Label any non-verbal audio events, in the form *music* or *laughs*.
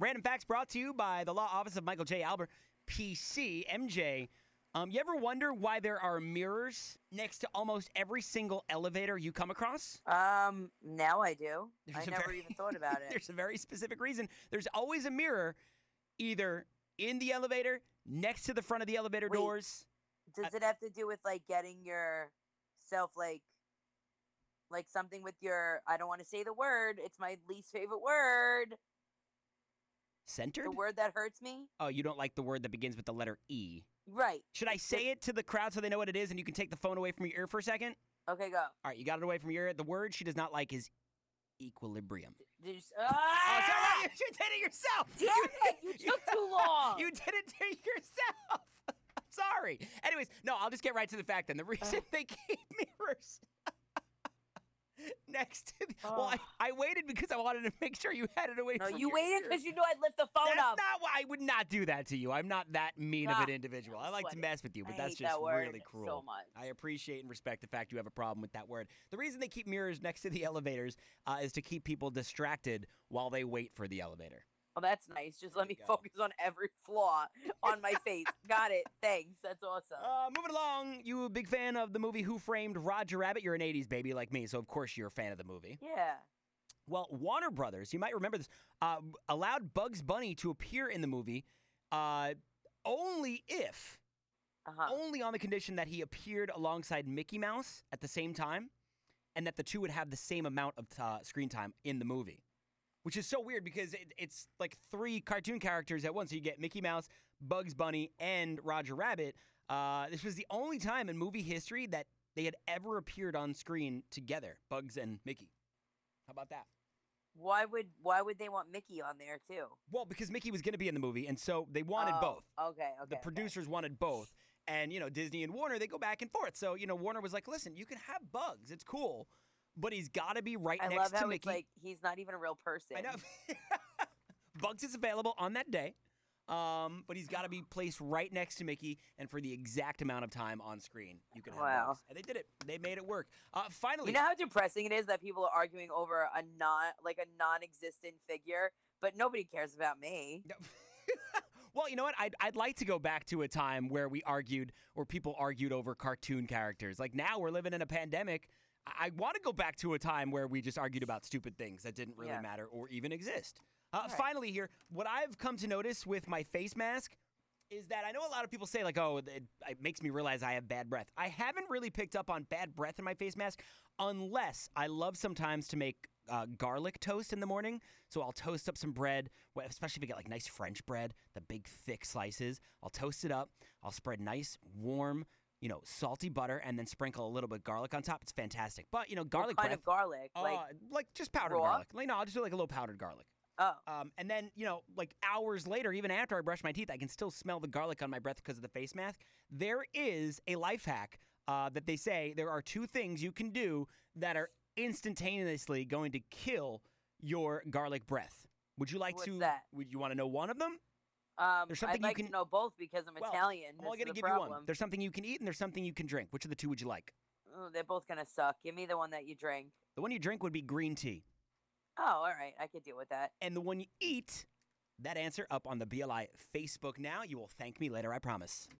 Random facts brought to you by the law office of Michael J. Albert, PC. MJ, um, you ever wonder why there are mirrors next to almost every single elevator you come across? Um, now I do. There's I never very- even thought about *laughs* it. There's a very specific reason. There's always a mirror either in the elevator, next to the front of the elevator Wait. doors. Does it have to do with like getting yourself like like something with your I don't want to say the word. It's my least favorite word. Centered? The word that hurts me. Oh, you don't like the word that begins with the letter E. Right. Should I say it to the crowd so they know what it is and you can take the phone away from your ear for a second? Okay, go. All right, you got it away from your ear. The word she does not like is equilibrium. Did you s- Oh, ah! sorry, you did it yourself. Damn it! You took too *laughs* long. You did it to yourself. *laughs* I'm sorry. Anyways, no, I'll just get right to the fact then. The reason they *laughs* keep mirrors *laughs* next to the, well, I, I waited because I wanted to make sure you had it away no, from you your waited because you knew I'd lift the phone That's up. not why I would not do that to you. I'm not that mean of Ah, an individual. I like to mess with you, but I that's just that really so cruel. much. I appreciate and respect the fact you have a problem with that word. The reason they keep mirrors next to the *laughs* elevators uh, is to keep people distracted while they wait for the elevator. Oh, that's nice. Just let me *laughs* focus on every flaw on my face. Got it. Thanks. That's awesome. Uh, moving along, you a big fan of the movie Who Framed Roger Rabbit? You're an 80s baby like me, so of course you're a fan of the movie. yeah. Well, Warner Brothers, you might remember this, uh, allowed Bugs Bunny to appear in the movie uh, only if, Uh-huh. only on the condition that he appeared alongside Mickey Mouse at the same time, and that the two would have the same amount of uh, screen time in the movie. Which is so weird because it, it's like three cartoon characters at once. So you get Mickey Mouse, Bugs Bunny, and Roger Rabbit. Uh, this was the only time in movie history that they had ever appeared on screen together, Bugs and Mickey. How about that? Why would why would they want Mickey on there too? Well, because Mickey was going to be in the movie, and so they wanted Oh, both. Okay, okay. The okay. producers wanted both. And, you know, Disney and Warner, they go back and forth. So, you know, Warner was like, listen, you can have Bugs. It's cool. But he's got to be right next to Mickey. I next love to how Mickey. it's like he's not even a real person. I know. *laughs* Bugs is available on that day. Um, but he's got to be *gasps* placed right next to Mickey, and for the exact amount of time on screen, you can have Wow. Bugs. And they did it. They made it work. Uh, finally, You know how depressing it is that people are arguing over a non like a non-existent figure, but nobody cares about me. *laughs* well, you know what? I'd, I'd like to go back to a time where we argued, or people argued over cartoon characters. Like now, we're living in a pandemic. I, want to go back to a time where we just argued about stupid things that didn't really Yeah. matter or even exist. Uh, right. Finally, here, what I've come to notice with my face mask is that I know a lot of people say like, "Oh, it, it makes me realize I have bad breath." I haven't really picked up on bad breath in my face mask, unless I love sometimes to make uh, garlic toast in the morning. So I'll toast up some bread, especially if I get like nice French bread, the big thick slices. I'll toast it up. I'll spread nice warm. You know, salty butter, and then sprinkle a little bit of garlic on top. It's fantastic. But you know, garlic what kind breath, of garlic? uh, like like just powdered raw? garlic. Like no, I'll just do like a little powdered garlic. oh, Um, and then, you know, like hours later, even after I brush my teeth, I can still smell the garlic on my breath because of the face mask. There is a life hack uh, that they say there are two things you can do that are instantaneously going to kill your garlic breath. Would you like What's to? that? Would you want to know one of them? Um, there's something I'd you like can- to know both because I'm Well, Italian. I'm only going to give you one. There's something you can eat and there's something you can drink. Which of the two would you like? Oh, they're both gonna suck. Give me the one that you drink. The one you drink would be green tea, Oh, all right, I could deal with that. and the one you eat. That answer up on the BLI Facebook now. You will thank me later, I promise.